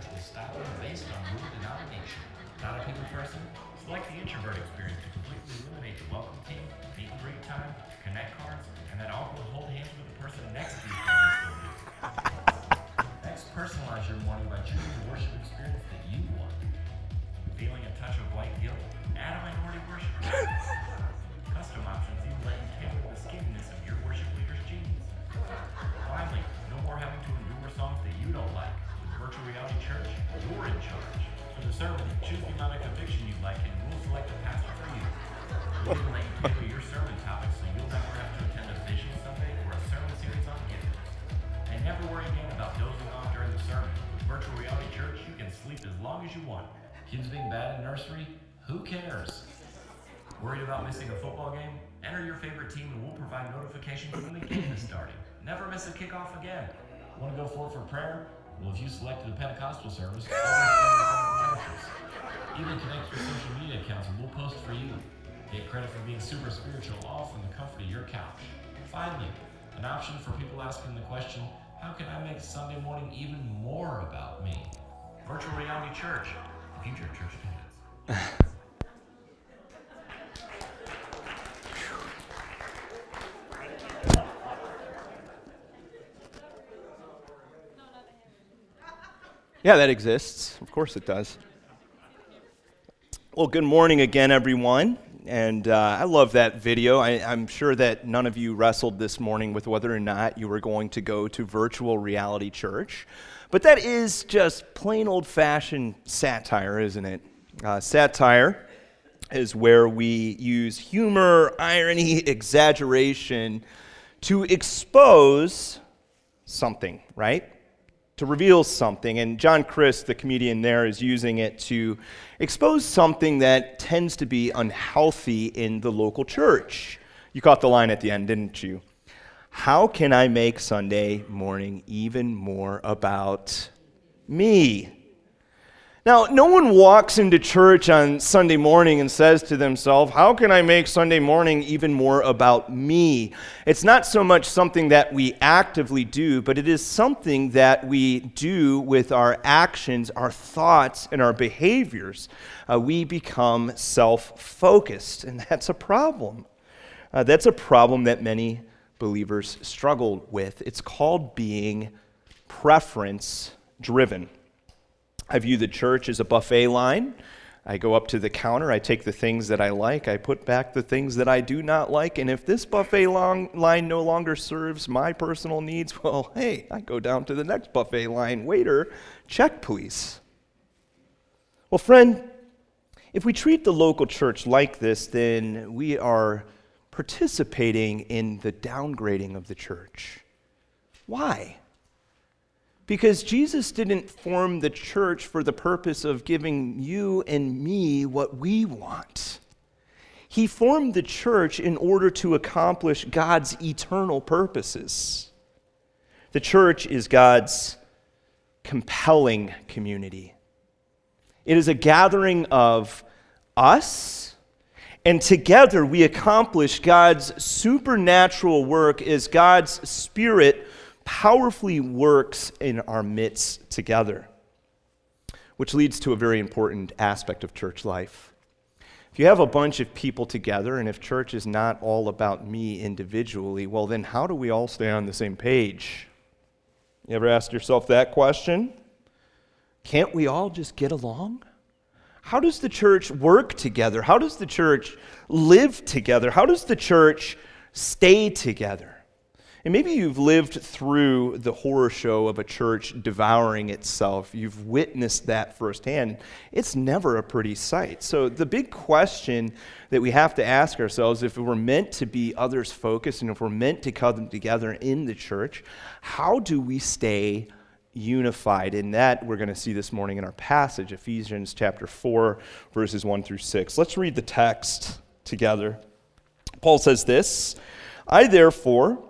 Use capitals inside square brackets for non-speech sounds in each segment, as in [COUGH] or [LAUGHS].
Church will you based on your denomination. Not a people person? Select the introvert experience to completely eliminate the welcome team, meet and greet time, connect cards, and then awkward hold hands with the person next to you. [LAUGHS] Next, personalize your morning by choosing the worship experience that you want. Feeling a touch of white guilt? Add a minority worshiper. Choose the amount of conviction you like and we'll select a pastor for you. We'll even let you tailor your sermon topic so you'll never have to attend a Vision Sunday or a sermon series on giving. And never worry again about dozing off during the sermon. With Virtual Reality Church, you can sleep as long as you want. Kids being bad in nursery? Who cares? Worried about missing a football game? Enter your favorite team and we'll provide notifications when the game is starting. Never miss a kickoff again. Want to go forward for prayer? Well, if you selected a Pentecostal service. Even connect your social media accounts and we'll post for you. Get credit for being super spiritual all from the comfort of your couch. Finally, an option for people asking the question, how can I make Sunday morning even more about me? Virtual Reality Church, future church attendance. [LAUGHS] Yeah, that exists. Of course it does. Well, good morning again, everyone. And uh, I love that video. I, I'm sure that none of you wrestled this morning with whether or not you were going to go to virtual reality church. But that is just plain old fashioned satire, isn't it? Uh, satire is where we use humor, irony, [LAUGHS] exaggeration to expose something, right? To reveal something. And John Crist, the comedian there, is using it to expose something that tends to be unhealthy in the local church. You caught the line at the end, didn't you? How can I make Sunday morning even more about me? Now, no one walks into church on Sunday morning and says to themselves, How can I make Sunday morning even more about me? It's not so much something that we actively do, but it is something that we do with our actions, our thoughts, and our behaviors. Uh, we become self focused, and that's a problem. Uh, that's a problem that many believers struggle with. It's called being preference driven. I view the church as a buffet line. I go up to the counter, I take the things that I like, I put back the things that I do not like, and if this buffet long line no longer serves my personal needs, [LAUGHS] well, hey, I go down to the next buffet line. Waiter, check please. Well, friend, if we treat the local church like this, then we are participating in the downgrading of the church. Why? Because Jesus didn't form the church for the purpose of giving you and me what we want. He formed the church in order to accomplish God's eternal purposes. The church is God's compelling community. It is a gathering of us, and together we accomplish God's supernatural work as God's Spirit powerfully works in our midst together, which leads to a very important aspect of church life. If you have a bunch of people together, and if church is not all about me individually, well, then how do we all stay on the same page? You ever asked yourself that question? Can't we all just get along? How does the church work together? How does the church live together? How does the church stay together? And maybe you've lived through the horror show of a church devouring itself. You've witnessed that firsthand. It's never a pretty sight. So, the big question that we have to ask ourselves if we're meant to be others focused and if we're meant to come together in the church, how do we stay unified? And that we're going to see this morning in our passage, Ephesians chapter 4, verses 1 through 6. Let's read the text together. Paul says this I, therefore,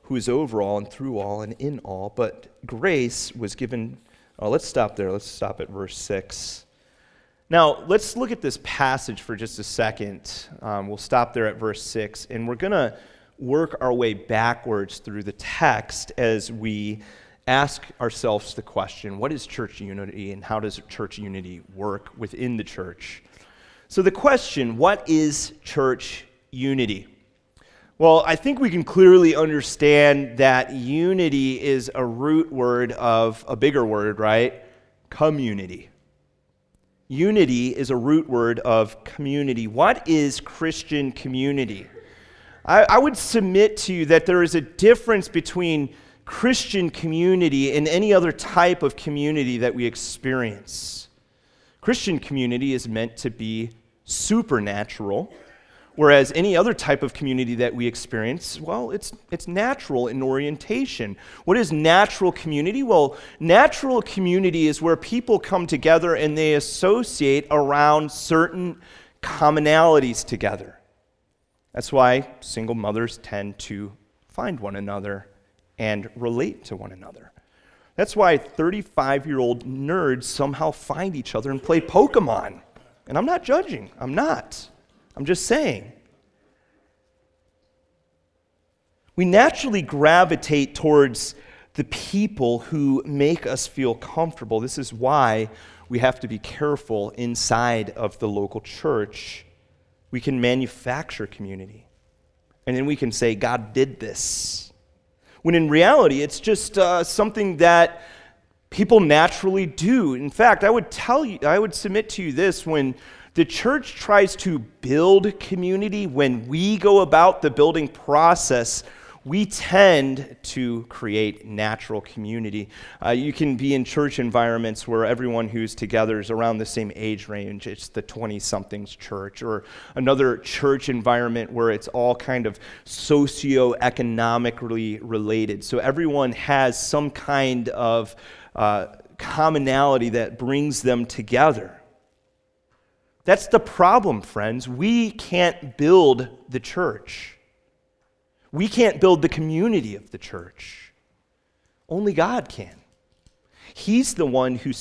who is over all and through all and in all. But grace was given. Oh, let's stop there. Let's stop at verse 6. Now, let's look at this passage for just a second. Um, we'll stop there at verse 6, and we're going to work our way backwards through the text as we ask ourselves the question what is church unity, and how does church unity work within the church? So, the question what is church unity? Well, I think we can clearly understand that unity is a root word of a bigger word, right? Community. Unity is a root word of community. What is Christian community? I, I, would submit to you that there is a difference between Christian community and any other type of community that we experience. Christian community is meant to be supernatural Whereas any other type of community that we experience, well, it's, it's natural in orientation. What is natural community? Well, natural community is where people come together and they associate around certain commonalities together. That's why single mothers tend to find one another and relate to one another. That's why 35 year old nerds somehow find each other and play Pokemon. And I'm not judging, I'm not. I'm just saying. We naturally gravitate towards the people who make us feel comfortable. This is why we have to be careful inside of the local church. We can manufacture community. And then we can say, God did this. When in reality, it's just uh, something that people naturally do. In fact, I would tell you, I would submit to you this when the church tries to build community, when we go about the building process, we tend to create natural community. Uh, you can be in church environments where everyone who's together is around the same age range. It's the 20 somethings church, or another church environment where it's all kind of socio-economically related. So everyone has some kind of uh, commonality that brings them together. That's the problem, friends. We can't build the church. We can't build the community of the church. Only God can. He's the one who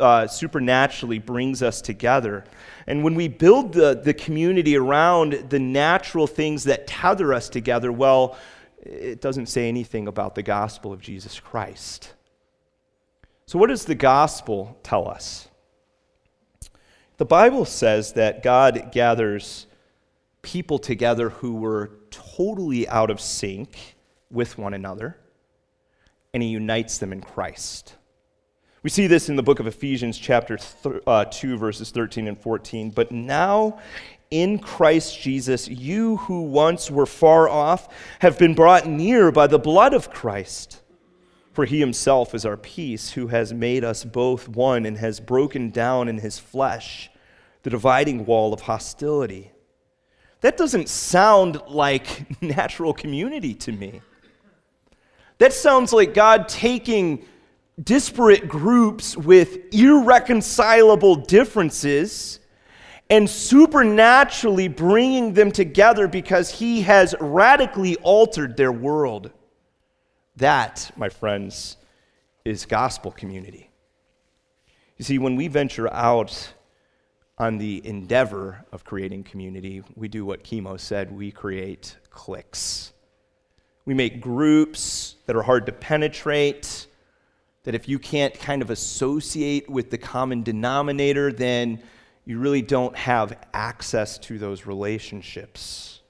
uh, supernaturally brings us together. And when we build the, the community around the natural things that tether us together, well, it doesn't say anything about the gospel of Jesus Christ. So, what does the gospel tell us? The Bible says that God gathers people together who were totally out of sync with one another, and He unites them in Christ. We see this in the book of Ephesians, chapter th- uh, 2, verses 13 and 14. But now, in Christ Jesus, you who once were far off have been brought near by the blood of Christ. For he himself is our peace, who has made us both one and has broken down in his flesh the dividing wall of hostility. That doesn't sound like [LAUGHS] natural community to me. That sounds like God taking disparate groups with irreconcilable differences and supernaturally bringing them together because He has radically altered their world. That, my friends, is gospel community. You see, when we venture out on the endeavor of creating community, we do what Chemo said we create cliques. We make groups that are hard to penetrate, that if you can't kind of associate with the common denominator, then you really don't have access to those relationships.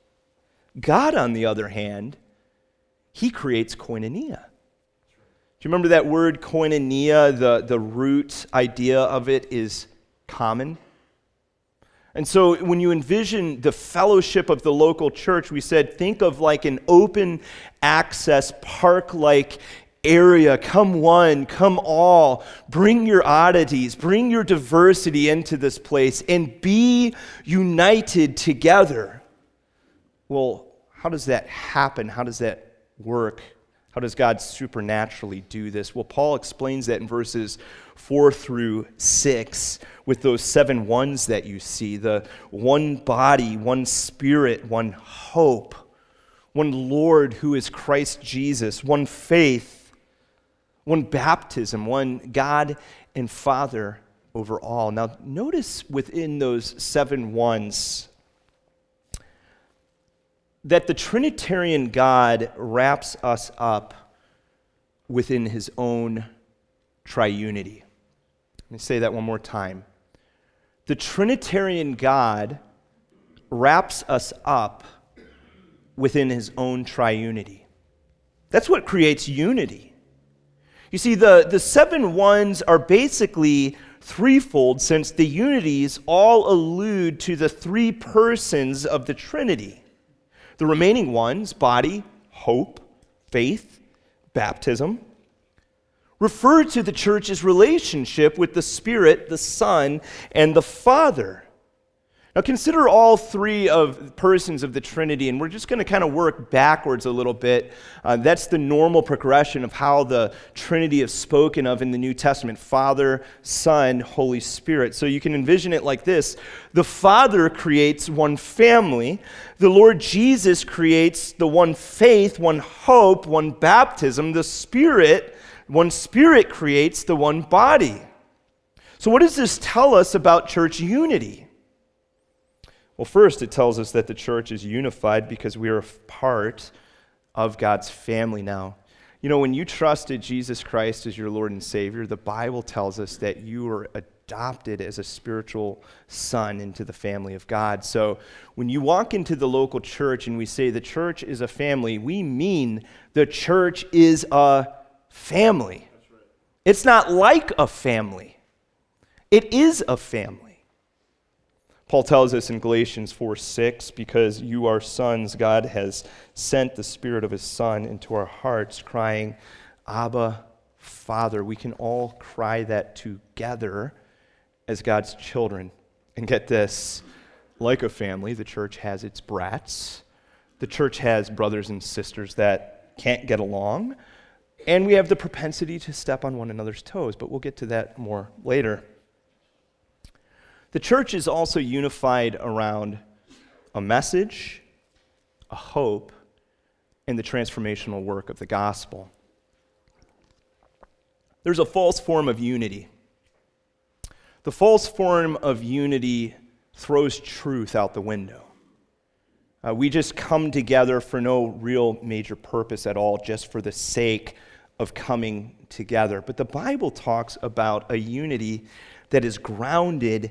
God, on the other hand, he creates koinonia. Do you remember that word koinonia? The, the root idea of it is common. And so when you envision the fellowship of the local church, we said think of like an open access park like area. Come one, come all. Bring your oddities, bring your diversity into this place and be united together. Well, how does that happen? How does that work? How does God supernaturally do this? Well, Paul explains that in verses 4 through 6 with those seven ones that you see the one body, one spirit, one hope, one Lord who is Christ Jesus, one faith, one baptism, one God and Father over all. Now, notice within those seven ones that the Trinitarian God wraps us up within his own triunity. Let me say that one more time. The Trinitarian God wraps us up within his own triunity. That's what creates unity. You see, the, the seven ones are basically threefold since the unities all allude to the three persons of the Trinity. The remaining ones, body, hope, faith, baptism, refer to the church's relationship with the Spirit, the Son, and the Father. Now, consider all three of persons of the Trinity, and we're just going to kind of work backwards a little bit. Uh, that's the normal progression of how the Trinity is spoken of in the New Testament Father, Son, Holy Spirit. So you can envision it like this The Father creates one family, the Lord Jesus creates the one faith, one hope, one baptism, the Spirit, one Spirit creates the one body. So, what does this tell us about church unity? Well, first, it tells us that the church is unified because we are a part of God's family now. You know, when you trusted Jesus Christ as your Lord and Savior, the Bible tells us that you were adopted as a spiritual son into the family of God. So when you walk into the local church and we say the church is a family, we mean the church is a family. It's not like a family, it is a family. Paul tells us in Galatians 4 6, because you are sons, God has sent the Spirit of His Son into our hearts, crying, Abba, Father. We can all cry that together as God's children. And get this like a family, the church has its brats, the church has brothers and sisters that can't get along, and we have the propensity to step on one another's toes, but we'll get to that more later. The church is also unified around a message, a hope, and the transformational work of the gospel. There's a false form of unity. The false form of unity throws truth out the window. Uh, we just come together for no real major purpose at all, just for the sake of coming together. But the Bible talks about a unity that is grounded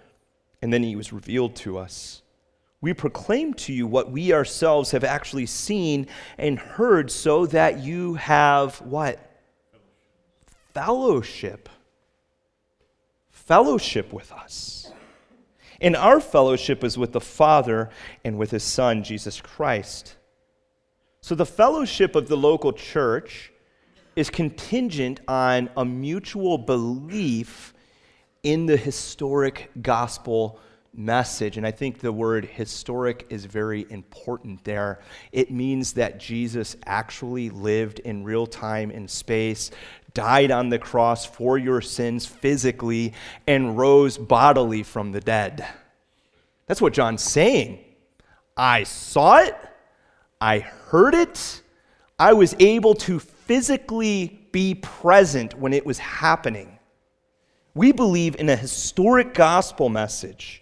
and then he was revealed to us. We proclaim to you what we ourselves have actually seen and heard so that you have what? Fellowship. Fellowship with us. And our fellowship is with the Father and with his Son, Jesus Christ. So the fellowship of the local church is contingent on a mutual belief in the historic gospel message. And I think the word historic is very important there. It means that Jesus actually lived in real time and space, died on the cross for your sins physically, and rose bodily from the dead. That's what John's saying. I saw it, I heard it, I was able to physically be present when it was happening. We believe in a historic gospel message.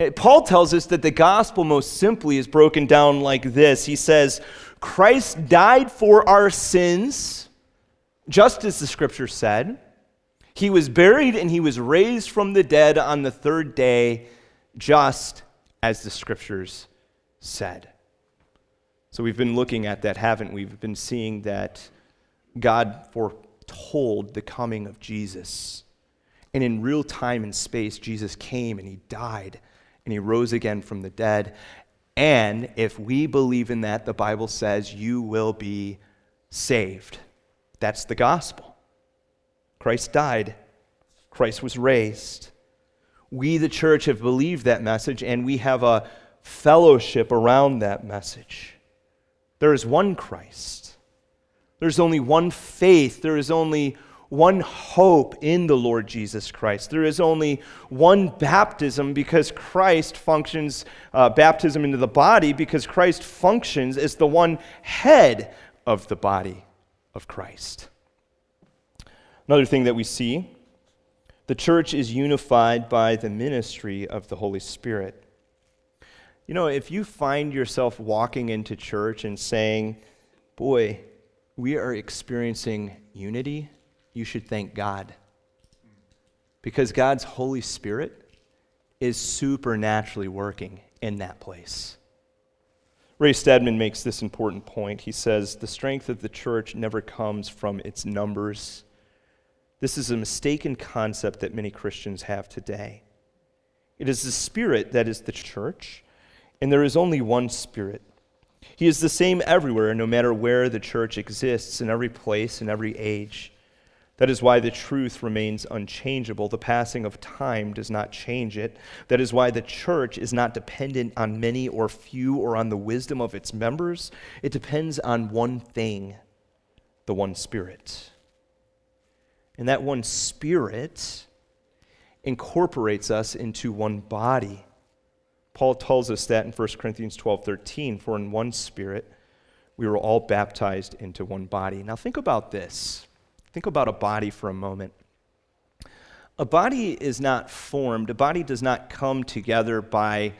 Uh, Paul tells us that the gospel, most simply, is broken down like this He says, Christ died for our sins, just as the scripture said. He was buried and he was raised from the dead on the third day, just as the scriptures said. So we've been looking at that, haven't we? We've been seeing that God foretold the coming of Jesus. And in real time and space, Jesus came and he died and he rose again from the dead. And if we believe in that, the Bible says you will be saved. That's the gospel. Christ died, Christ was raised. We, the church, have believed that message, and we have a fellowship around that message. There is one Christ. There's only one faith. There is only one hope in the Lord Jesus Christ. There is only one baptism because Christ functions, uh, baptism into the body, because Christ functions as the one head of the body of Christ. Another thing that we see the church is unified by the ministry of the Holy Spirit. You know, if you find yourself walking into church and saying, Boy, we are experiencing unity, you should thank God. Because God's Holy Spirit is supernaturally working in that place. Ray Stedman makes this important point. He says, The strength of the church never comes from its numbers this is a mistaken concept that many Christians have today. It is the Spirit that is the church, and there is only one Spirit. He is the same everywhere, no matter where the church exists, in every place, in every age. That is why the truth remains unchangeable. The passing of time does not change it. That is why the church is not dependent on many or few or on the wisdom of its members. It depends on one thing the one Spirit. And that one spirit incorporates us into one body. Paul tells us that in 1 Corinthians 12 13, for in one spirit we were all baptized into one body. Now think about this. Think about a body for a moment. A body is not formed, a body does not come together by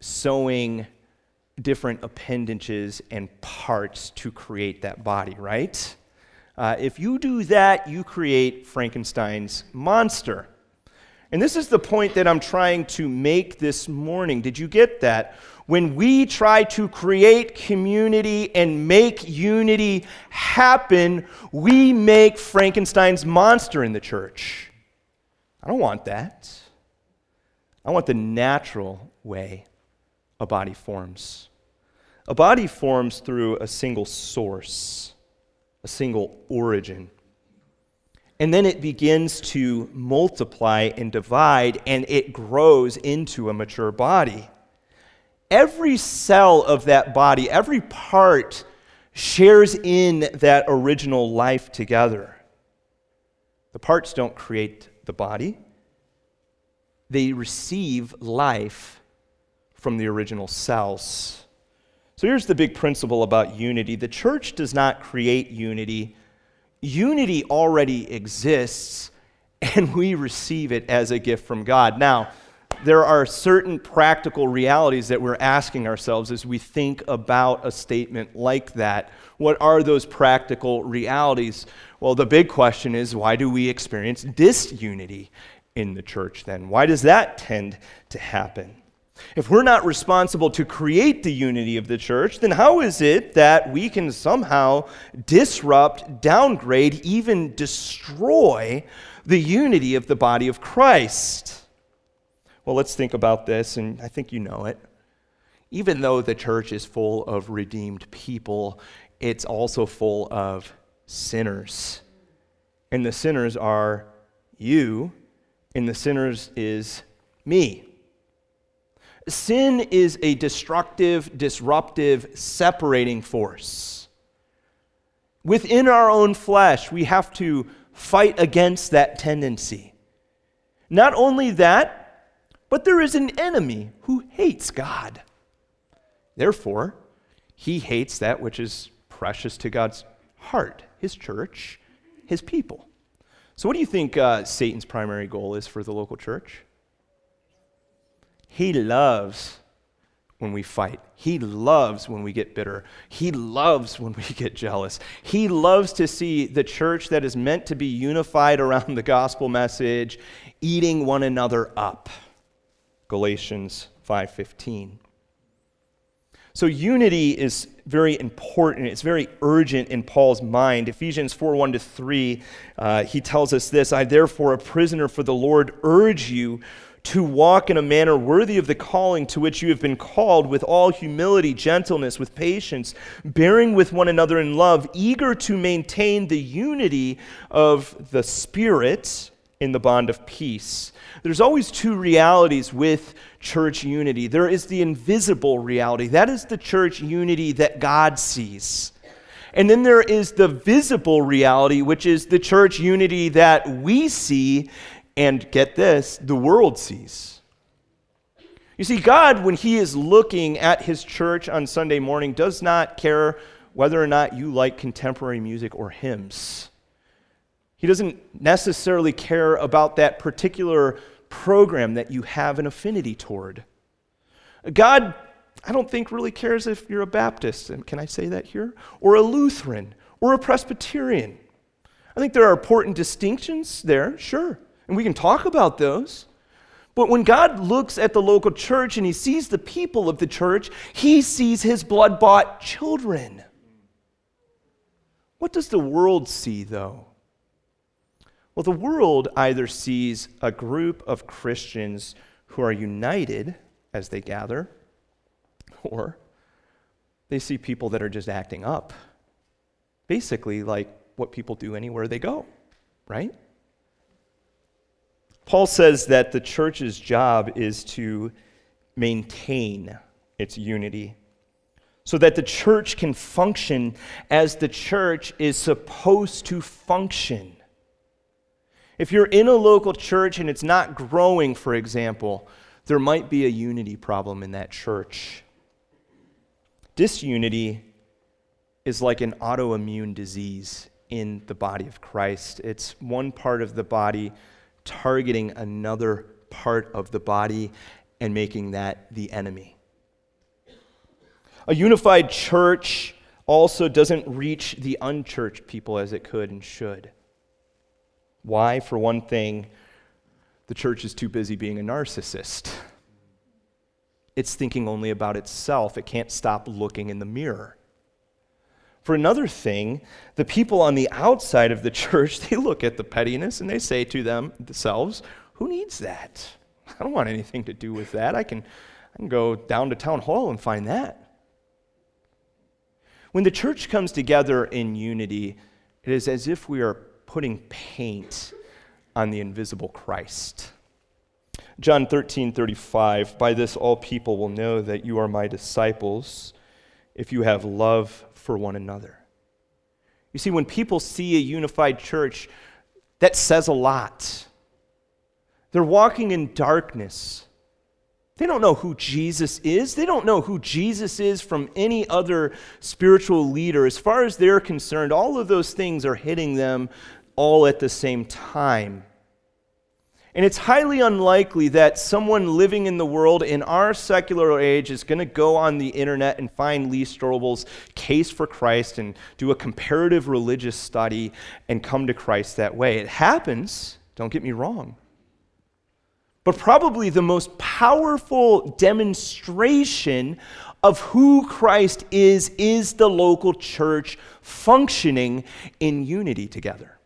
sewing different appendages and parts to create that body, right? Uh, if you do that, you create Frankenstein's monster. And this is the point that I'm trying to make this morning. Did you get that? When we try to create community and make unity happen, we make Frankenstein's monster in the church. I don't want that. I want the natural way a body forms. A body forms through a single source a single origin. And then it begins to multiply and divide, and it grows into a mature body. Every cell of that body, every part, shares in that original life together. The parts don't create the body, they receive life from the original cells. So here's the big principle about unity the church does not create unity, unity already exists, [LAUGHS] and we receive it as a gift from God. Now, there are certain practical realities that we're asking ourselves as we think about a statement like that. What are those practical realities? Well, the big question is why do we experience disunity in the church then? Why does that tend to happen? If we're not responsible to create the unity of the church, then how is it that we can somehow disrupt, downgrade, even destroy the unity of the body of Christ? Well, let's think about this, and I think you know it. Even though the church is full of redeemed people, it's also full of sinners. And the sinners are you, and the sinners is me. Sin is a destructive, disruptive, separating force. Within our own flesh, we have to fight against that tendency. Not only that, but there is an enemy who hates God. Therefore, he hates that which is precious to God's heart, his church, his people. So, what do you think uh, Satan's primary goal is for the local church? He loves when we fight. He loves when we get bitter. He loves when we get jealous. He loves to see the church that is meant to be unified around the gospel message eating one another up. Galatians 5:15. So unity is very important. It's very urgent in Paul's mind. Ephesians 4 1 to 3, uh, he tells us this I, therefore, a prisoner for the Lord, urge you to walk in a manner worthy of the calling to which you have been called, with all humility, gentleness, with patience, bearing with one another in love, eager to maintain the unity of the Spirit in the bond of peace. There's always two realities with church unity. There is the invisible reality, that is the church unity that God sees. And then there is the visible reality, which is the church unity that we see and get this, the world sees. You see, God, when He is looking at His church on Sunday morning, does not care whether or not you like contemporary music or hymns. He doesn't necessarily care about that particular program that you have an affinity toward. God, I don't think, really cares if you're a Baptist, and can I say that here? Or a Lutheran, or a Presbyterian. I think there are important distinctions there, sure. And we can talk about those. But when God looks at the local church and he sees the people of the church, he sees his blood bought children. What does the world see, though? Well, the world either sees a group of Christians who are united as they gather, or they see people that are just acting up. Basically, like what people do anywhere they go, right? Paul says that the church's job is to maintain its unity so that the church can function as the church is supposed to function. If you're in a local church and it's not growing, for example, there might be a unity problem in that church. Disunity is like an autoimmune disease in the body of Christ. It's one part of the body targeting another part of the body and making that the enemy. A unified church also doesn't reach the unchurched people as it could and should. Why? For one thing, the church is too busy being a narcissist. It's thinking only about itself. It can't stop looking in the mirror. For another thing, the people on the outside of the church, [LAUGHS] they look at the pettiness and they say to them themselves, Who needs that? I don't want anything to do with that. I can, I can go down to town hall and find that. When the church comes together in unity, it is as if we are putting paint on the invisible Christ. John 13, 35, by this all people will know that you are my disciples if you have love for one another. You see, when people see a unified church, that says a lot. They're walking in darkness. They don't know who Jesus is. They don't know who Jesus is from any other spiritual leader. As far as they're concerned, all of those things are hitting them all at the same time. And it's highly unlikely that someone living in the world in our secular age is going to go on the internet and find Lee Strobel's case for Christ and do a comparative religious study and come to Christ that way. It happens, don't get me wrong. But probably the most powerful demonstration of who Christ is is the local church functioning in unity together.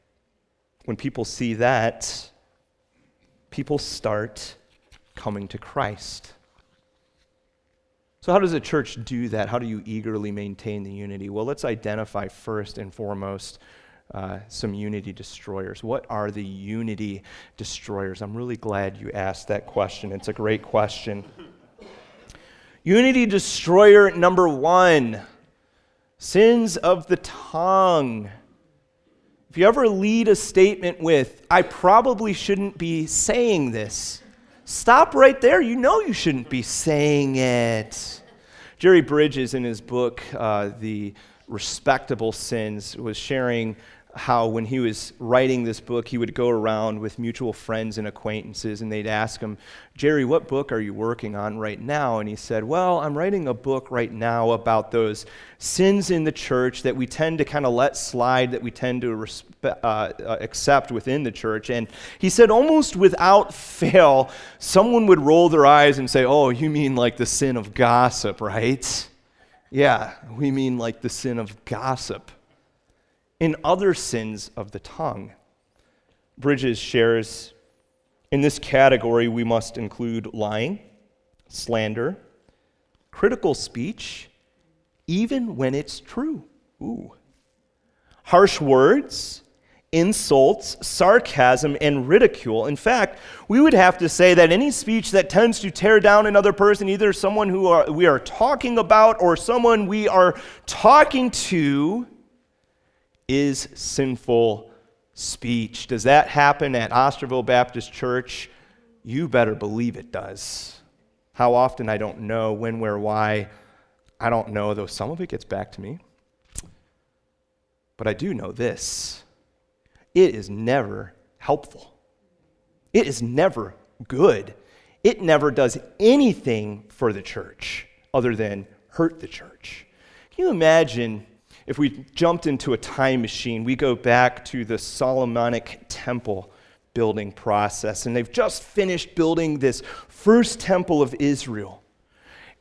When people see that, people start coming to Christ. So, how does a church do that? How do you eagerly maintain the unity? Well, let's identify first and foremost uh, some unity destroyers. What are the unity destroyers? I'm really glad you asked that question. It's a great question. unity destroyer number one sins of the tongue. If you ever lead a statement with, I probably shouldn't be saying this, stop right there. You know you shouldn't be saying it. Jerry Bridges, in his book, uh, The Respectable Sins, was sharing how when he was writing this book, he would go around with mutual friends and acquaintances, and they'd ask him, Jerry, what book are you working on right now? And he said, Well, I'm writing a book right now about those sins in the church that we tend to kind of let slide, that we tend to respe- uh, uh, accept within the church. And he said, almost without fail, someone would roll their eyes and say, Oh, you mean like the sin of gossip, right? Yeah, we mean like the sin of gossip and other sins of the tongue. Bridges shares in this category, we must include lying, slander, critical speech, even when it's true. Ooh. Harsh words, insults, sarcasm, and ridicule. In fact, we would have to say that any speech that tends to tear down another person, either someone who are, we are talking about or someone we are talking to, is sinful speech. Does that happen at Osterville Baptist Church? You better believe it does. How often, I don't know. When, where, why, I don't know, though some of it gets back to me. But I do know this it is never helpful. It is never good. It never does anything for the church other than hurt the church. Can you imagine if we jumped into a time machine? We go back to the Solomonic temple building process, and they've just finished building this first temple of Israel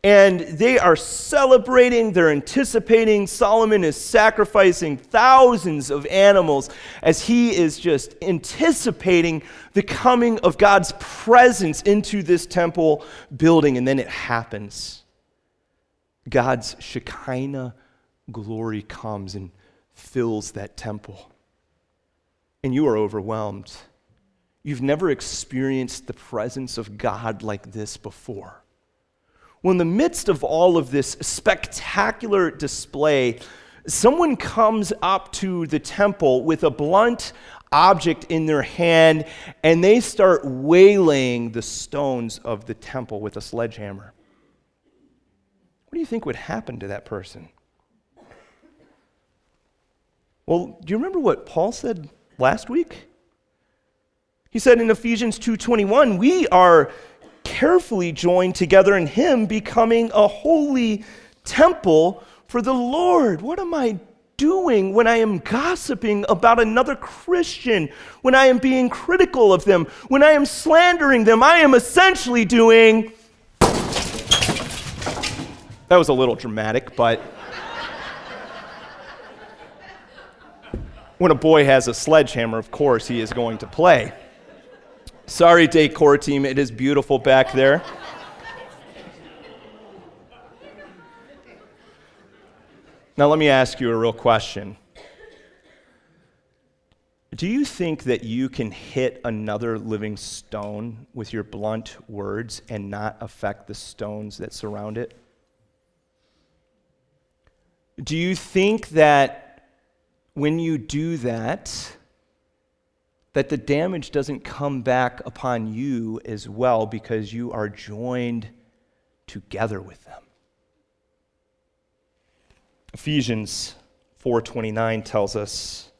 and they are celebrating, they're anticipating. Solomon is sacrificing thousands of animals as he is just anticipating the coming of God's presence into this temple building. And then it happens. God's Shekinah glory comes and fills that temple. And you are overwhelmed. You've never experienced the presence of God like this before. Well, in the midst of all of this spectacular display, someone comes up to the temple with a blunt object in their hand and they start waylaying the stones of the temple with a sledgehammer. What do you think would happen to that person? Well, do you remember what Paul said last week? He said in Ephesians 2:21, "We are carefully joined together in Him, becoming a holy temple for the Lord. What am I doing when I am gossiping about another Christian, when I am being critical of them, when I am slandering them? I am essentially doing. That was a little dramatic, but. When a boy has a sledgehammer, of course, he is going to play. Sorry, decor team, it is beautiful back there. Now, let me ask you a real question. Do you think that you can hit another living stone with your blunt words and not affect the stones that surround it? Do you think that when you do that, that the damage doesn't come back upon you as well because you are joined together with them. Ephesians 4:29 tells us,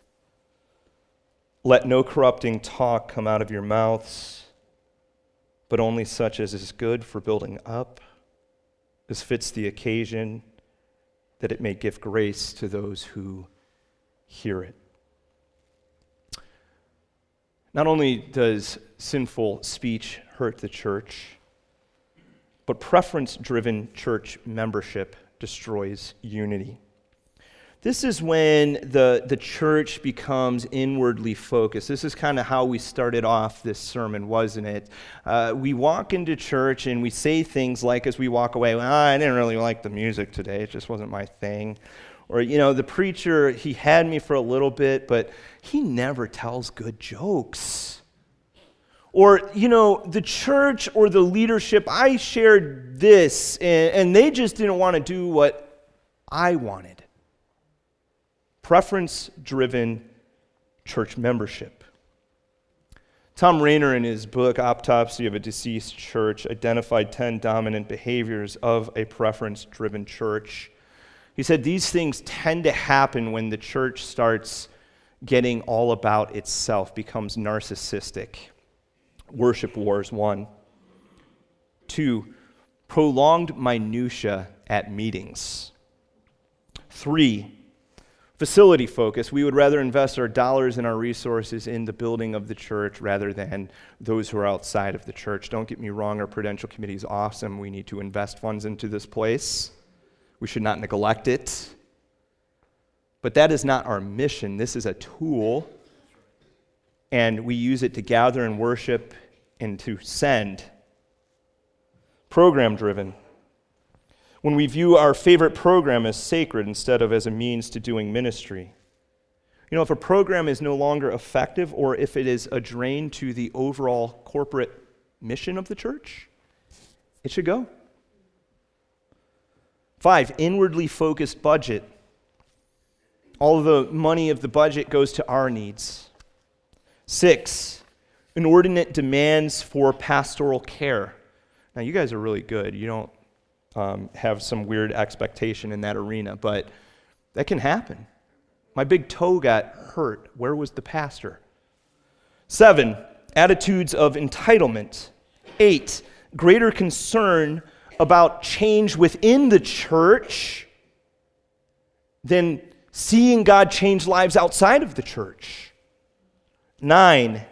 "Let no corrupting talk come out of your mouths, but only such as is good for building up, as fits the occasion, that it may give grace to those who hear it." Not only does sinful speech hurt the church, but preference driven church membership destroys unity. This is when the, the church becomes inwardly focused. This is kind of how we started off this sermon, wasn't it? Uh, we walk into church and we say things like, as we walk away, well, I didn't really like the music today, it just wasn't my thing. Or, you know, the preacher, he had me for a little bit, but he never tells good jokes. Or, you know, the church or the leadership, I shared this, and, and they just didn't want to do what I wanted. Preference driven church membership. Tom Rainer, in his book Autopsy of a Deceased Church, identified 10 dominant behaviors of a preference driven church. He said these things tend to happen when the church starts getting all about itself, becomes narcissistic. Worship wars, one. Two, prolonged minutia at meetings. Three, facility focus. We would rather invest our dollars and our resources in the building of the church rather than those who are outside of the church. Don't get me wrong, our prudential committee is awesome. We need to invest funds into this place. We should not neglect it. But that is not our mission. This is a tool, and we use it to gather and worship and to send. Program driven. When we view our favorite program as sacred instead of as a means to doing ministry. You know, if a program is no longer effective or if it is a drain to the overall corporate mission of the church, it should go. Five, inwardly focused budget. All the money of the budget goes to our needs. Six, inordinate demands for pastoral care. Now, you guys are really good. You don't um, have some weird expectation in that arena, but that can happen. My big toe got hurt. Where was the pastor? Seven, attitudes of entitlement. Eight, greater concern about change within the church than seeing God change lives outside of the church. Nine,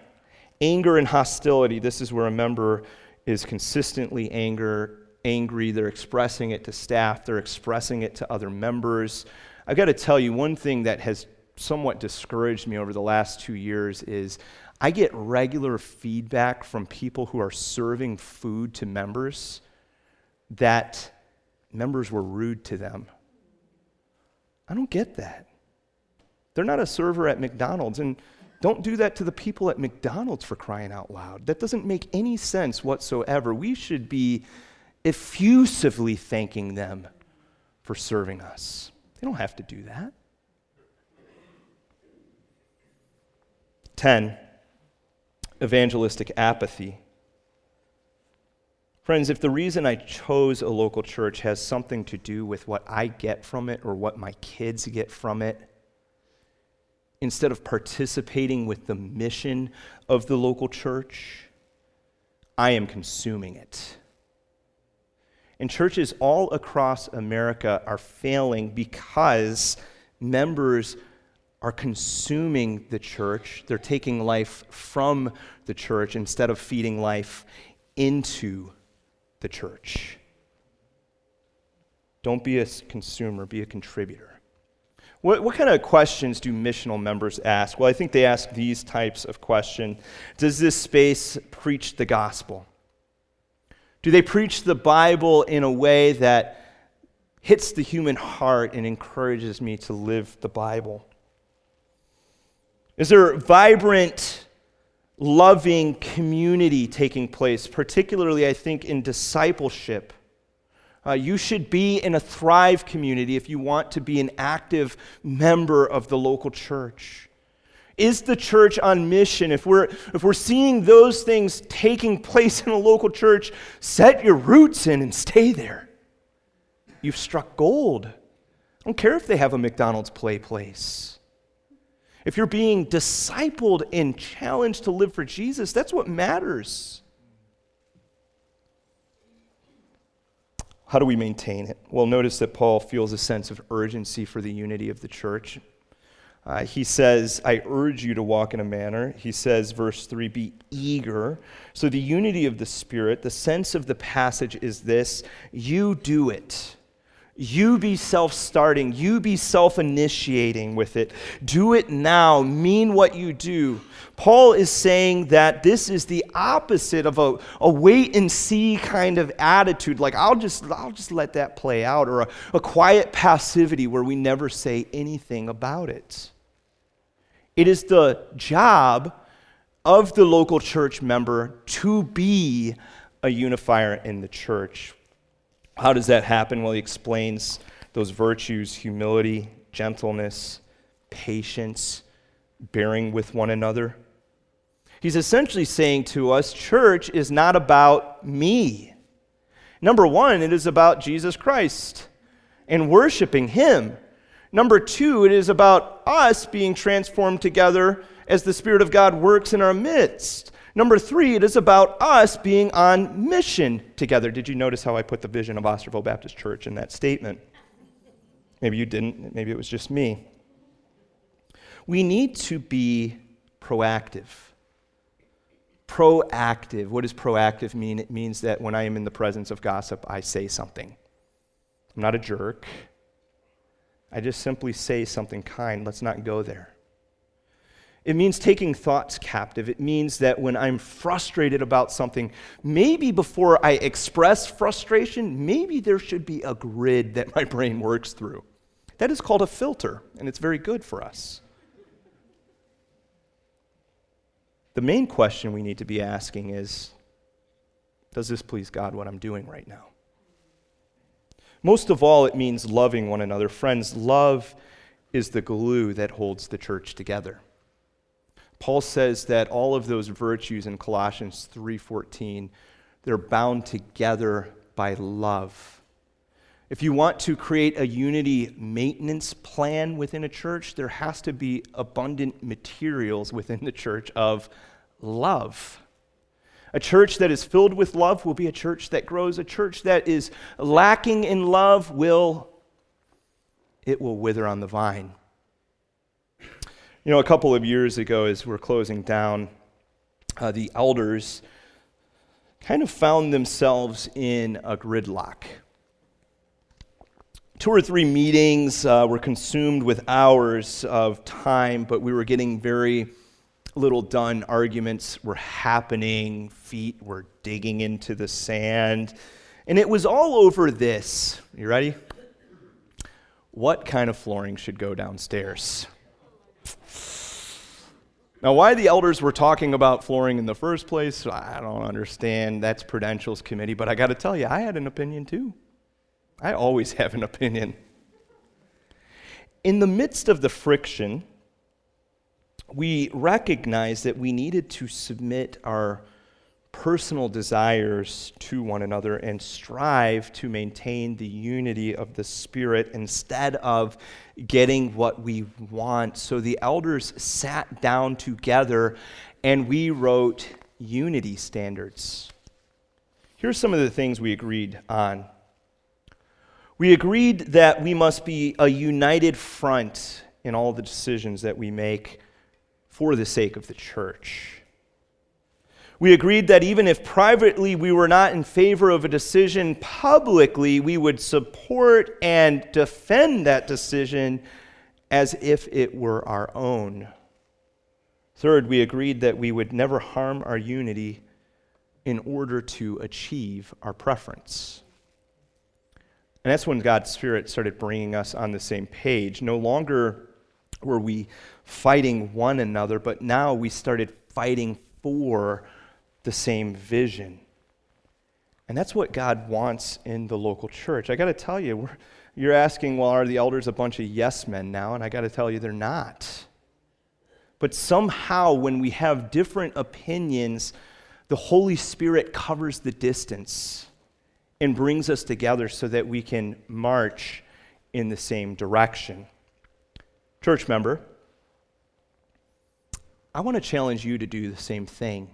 anger and hostility. This is where a member is consistently anger, angry. They're expressing it to staff, they're expressing it to other members. I've got to tell you, one thing that has somewhat discouraged me over the last two years is I get regular feedback from people who are serving food to members that members were rude to them. I don't get that. They're not a server at McDonald's, and don't do that to the people at McDonald's for crying out loud. That doesn't make any sense whatsoever. We should be effusively thanking them for serving us. They don't have to do that. 10. Evangelistic apathy. Friends, if the reason I chose a local church has something to do with what I get from it or what my kids get from it, instead of participating with the mission of the local church, I am consuming it. And churches all across America are failing because members are consuming the church. They're taking life from the church instead of feeding life into the church. Don't be a consumer, be a contributor. What, what kind of questions do missional members ask? Well, I think they ask these types of questions Does this space preach the gospel? Do they preach the Bible in a way that hits the human heart and encourages me to live the Bible? Is there vibrant loving community taking place, particularly, I think, in discipleship. Uh, you should be in a Thrive community if you want to be an active member of the local church. Is the church on mission? If we're, if we're seeing those things taking place in a local church, set your roots in and stay there. You've struck gold. I don't care if they have a McDonald's play place if you're being discipled and challenged to live for Jesus, that's what matters. How do we maintain it? Well, notice that Paul feels a sense of urgency for the unity of the church. Uh, he says, I urge you to walk in a manner. He says, verse 3, be eager. So, the unity of the Spirit, the sense of the passage is this you do it. You be self starting. You be self initiating with it. Do it now. Mean what you do. Paul is saying that this is the opposite of a, a wait and see kind of attitude. Like, I'll just, I'll just let that play out, or a, a quiet passivity where we never say anything about it. It is the job of the local church member to be a unifier in the church. How does that happen? Well, he explains those virtues humility, gentleness, patience, bearing with one another. He's essentially saying to us church is not about me. Number one, it is about Jesus Christ and worshiping Him. Number two, it is about us being transformed together as the Spirit of God works in our midst. Number three, it is about us being on mission together. Did you notice how I put the vision of Osterville Baptist Church in that statement? Maybe you didn't, maybe it was just me. We need to be proactive. Proactive. What does proactive mean? It means that when I am in the presence of gossip, I say something. I'm not a jerk. I just simply say something kind. Let's not go there. It means taking thoughts captive. It means that when I'm frustrated about something, maybe before I express frustration, maybe there should be a grid that my [LAUGHS] brain works through. That is called a filter, and it's very good for us. The main question we need to be asking is Does this please God what I'm doing right now? Most of all, it means loving one another. Friends, love is the glue that holds the church together. Paul says that all of those virtues in Colossians 3:14 they're bound together by love. If you want to create a unity maintenance plan within a church, there has to be abundant materials within the church of love. A church that is filled with love will be a church that grows. A church that is lacking in love will it will wither on the vine. You know, a couple of years ago, as we're closing down, uh, the elders kind of found themselves in a gridlock. Two or three meetings uh, were consumed with hours of time, but we were getting very little done. Arguments were happening, feet were digging into the sand. And it was all over this. You ready? What kind of flooring should go downstairs? Now, why the elders were talking about flooring in the first place, I don't understand. That's Prudential's committee, but I got to tell you, I had an opinion too. I always [LAUGHS] have an opinion. In the midst of the friction, we recognized that we needed to submit our personal desires to one another and strive to maintain the unity of the Spirit instead of getting what we want. So the elders sat down together and we wrote unity standards. Here's some of the things we agreed on. We agreed that we must be a united front in all the decisions that we make for the sake of the church. We agreed that even if privately we were not in favor of a decision, publicly we would support and defend that decision as if it were our own. Third, we agreed that we would never harm our unity in order to achieve our preference. And that's when God's Spirit started bringing us on the same page. No longer were we fighting one another, but now we started fighting for the same vision. And that's what God wants in the local church. I got to tell you, you're asking, well, are the elders a bunch of yes men now? And I got to tell you, they're not. But somehow, when we have different opinions, the Holy Spirit covers the distance and brings us together so that we can march in the same direction. Church member, I want to challenge you to do the same thing.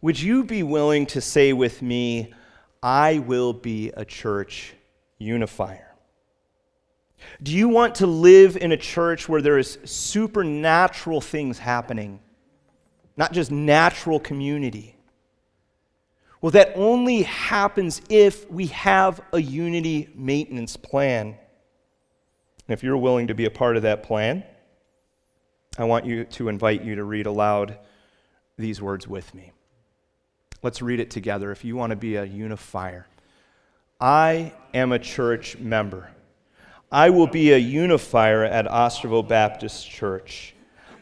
Would you be willing to say with me, I will be a church unifier? Do you want to live in a church where there is supernatural things happening, not just natural community? Well, that only happens if we have a unity maintenance plan. And if you're willing to be a part of that plan, I want you to invite you to read aloud these words with me. Let's read it together if you want to be a unifier. I am a church member. I will be a unifier at Osterville Baptist Church.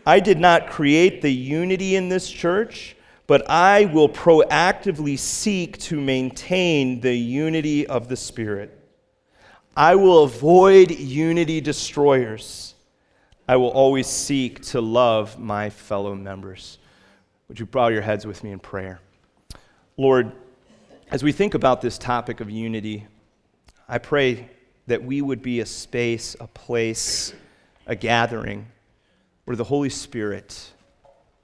I did not create the unity in this church, but I will proactively seek to maintain the unity of the Spirit. I will avoid unity destroyers. I will always seek to love my fellow members. Would you bow your heads with me in prayer? Lord, as we think about this topic of unity, I pray that we would be a space, a place, a gathering where the Holy Spirit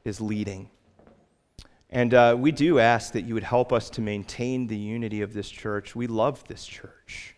is leading. And uh, we do ask that you would help us to maintain the unity of this church. We love this church.